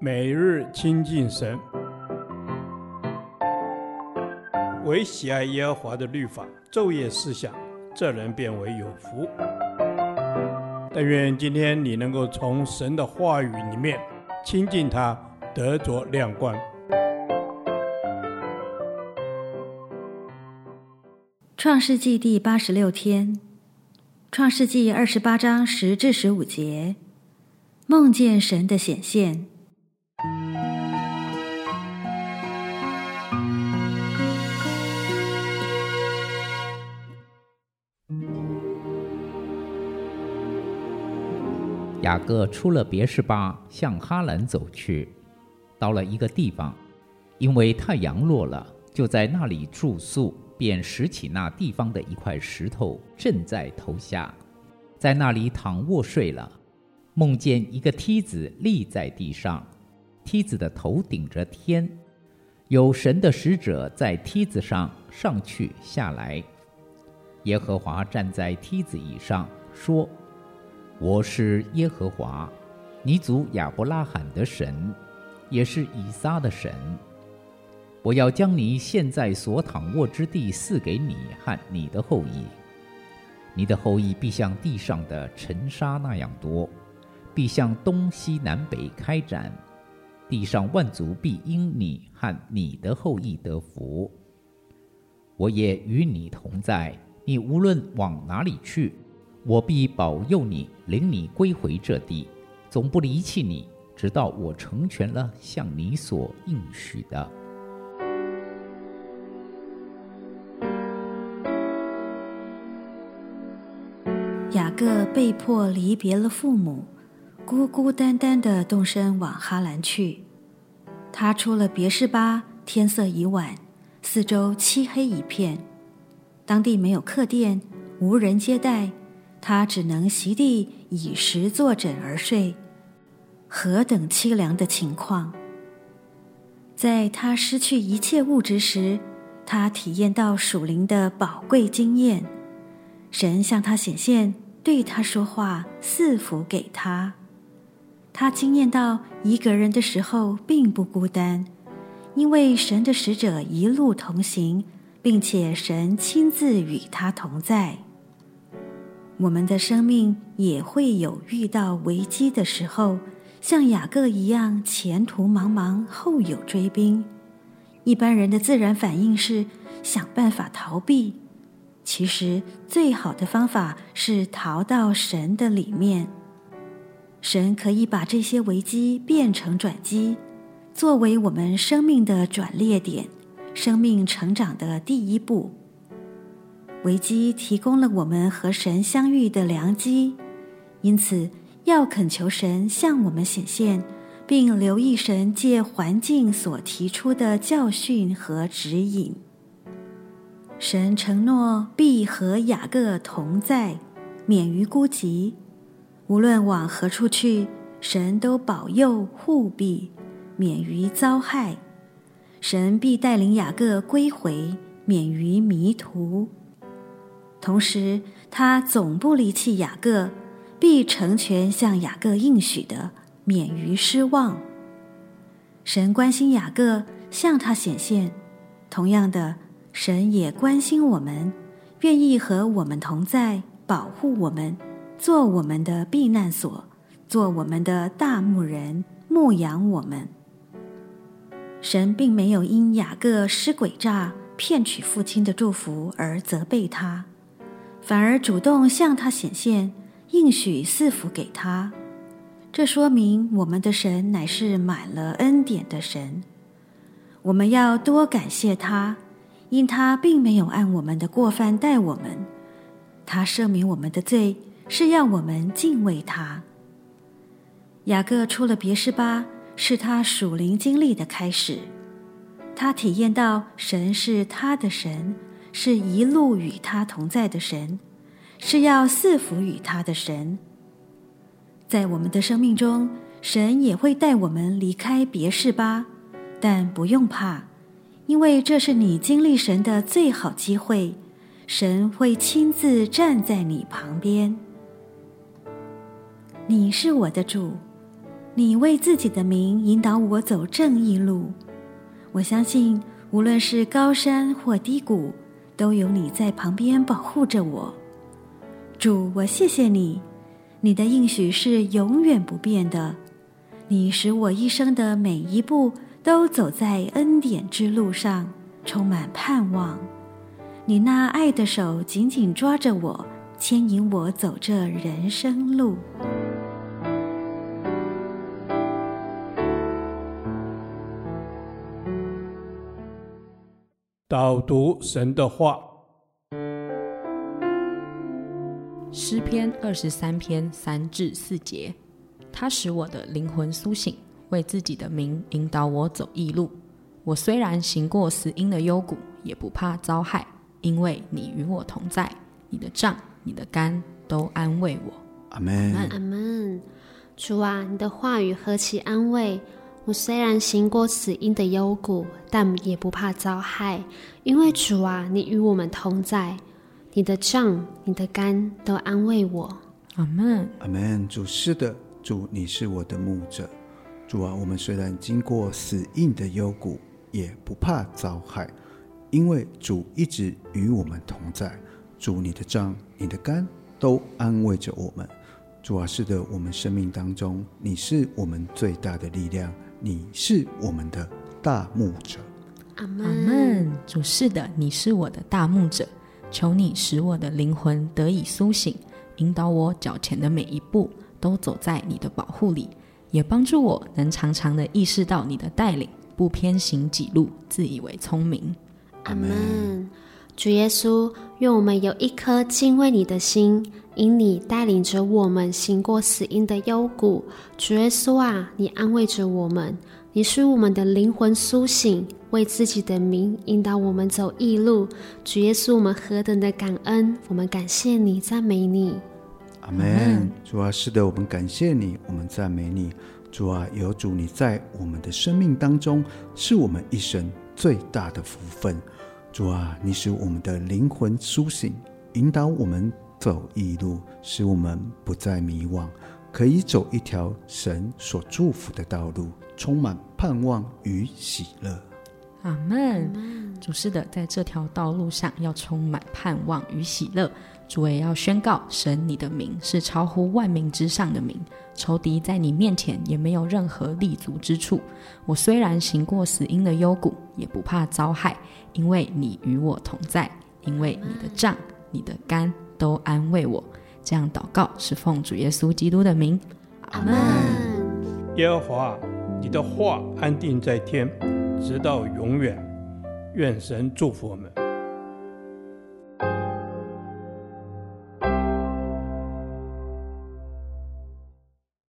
每日亲近神，唯喜爱耶和华的律法，昼夜思想，这人便为有福。但愿今天你能够从神的话语里面亲近他，得着亮光。创世纪第八十六天，创世纪二十八章十至十五节，梦见神的显现。雅各出了别是巴，向哈兰走去，到了一个地方，因为太阳落了，就在那里住宿。便拾起那地方的一块石头，枕在头下，在那里躺卧睡了。梦见一个梯子立在地上，梯子的头顶着天，有神的使者在梯子上上去下来。耶和华站在梯子以上，说：“我是耶和华，你祖亚伯拉罕的神，也是以撒的神。”我要将你现在所躺卧之地赐给你和你的后裔，你的后裔必像地上的尘沙那样多，必向东西南北开展，地上万族必因你和你的后裔得福。我也与你同在，你无论往哪里去，我必保佑你，领你归回这地，总不离弃你，直到我成全了向你所应许的。雅各被迫离别了父母，孤孤单单的动身往哈兰去。他出了别是巴，天色已晚，四周漆黑一片，当地没有客店，无人接待，他只能席地以石作枕而睡。何等凄凉的情况！在他失去一切物质时，他体验到属灵的宝贵经验，神向他显现。对他说话，赐福给他。他经验到一个人的时候并不孤单，因为神的使者一路同行，并且神亲自与他同在。我们的生命也会有遇到危机的时候，像雅各一样，前途茫茫，后有追兵。一般人的自然反应是想办法逃避。其实，最好的方法是逃到神的里面。神可以把这些危机变成转机，作为我们生命的转捩点，生命成长的第一步。危机提供了我们和神相遇的良机，因此要恳求神向我们显现，并留意神借环境所提出的教训和指引。神承诺必和雅各同在，免于孤寂。无论往何处去，神都保佑护庇，免于遭害。神必带领雅各归回，免于迷途。同时，他总不离弃雅各，必成全向雅各应许的，免于失望。神关心雅各，向他显现。同样的。神也关心我们，愿意和我们同在，保护我们，做我们的避难所，做我们的大牧人，牧养我们。神并没有因雅各施诡诈、骗取父亲的祝福而责备他，反而主动向他显现，应许赐福给他。这说明我们的神乃是满了恩典的神，我们要多感谢他。因他并没有按我们的过犯待我们，他赦免我们的罪，是要我们敬畏他。雅各出了别是巴，是他属灵经历的开始。他体验到神是他的神，是一路与他同在的神，是要赐福与他的神。在我们的生命中，神也会带我们离开别是吧，但不用怕。因为这是你经历神的最好机会，神会亲自站在你旁边。你是我的主，你为自己的名引导我走正义路。我相信，无论是高山或低谷，都有你在旁边保护着我。主，我谢谢你，你的应许是永远不变的。你使我一生的每一步都走在恩典之路上，充满盼望。你那爱的手紧紧抓着我，牵引我走这人生路。导读神的话，诗篇二十三篇三至四节。他使我的灵魂苏醒，为自己的名引导我走义路。我虽然行过死荫的幽谷，也不怕遭害，因为你与我同在。你的杖、你的竿都安慰我。阿门。阿门。主啊，你的话语何其安慰！我虽然行过死荫的幽谷，但也不怕遭害，因为主啊，你与我们同在。你的杖、你的竿都安慰我。阿门。阿门。主是的。主，你是我的牧者。主啊，我们虽然经过死荫的幽谷，也不怕遭害，因为主一直与我们同在。主，你的杖、你的竿都安慰着我们。主啊，是的，我们生命当中，你是我们最大的力量，你是我们的大牧者。阿门。主是的，你是我的大牧者。求你使我的灵魂得以苏醒，引导我脚前的每一步。都走在你的保护里，也帮助我能常常的意识到你的带领，不偏行己路，自以为聪明。阿门。主耶稣，愿我们有一颗敬畏你的心，因你带领着我们行过死荫的幽谷。主耶稣啊，你安慰着我们，你使我们的灵魂苏醒，为自己的名引导我们走义路。主耶稣，我们何等的感恩！我们感谢你，赞美你。阿门。主啊，是的，我们感谢你，我们赞美你。主啊，有主你在我们的生命当中，是我们一生最大的福分。主啊，你使我们的灵魂苏醒，引导我们走义路，使我们不再迷惘，可以走一条神所祝福的道路，充满盼望与喜乐。阿门。主是的，在这条道路上要充满盼望与喜乐。主也要宣告，神你的名是超乎万名之上的名，仇敌在你面前也没有任何立足之处。我虽然行过死荫的幽谷，也不怕遭害，因为你与我同在，因为你的杖、你的竿都安慰我。这样祷告是奉主耶稣基督的名。阿门。耶和华，你的话安定在天，直到永远。愿神祝福我们。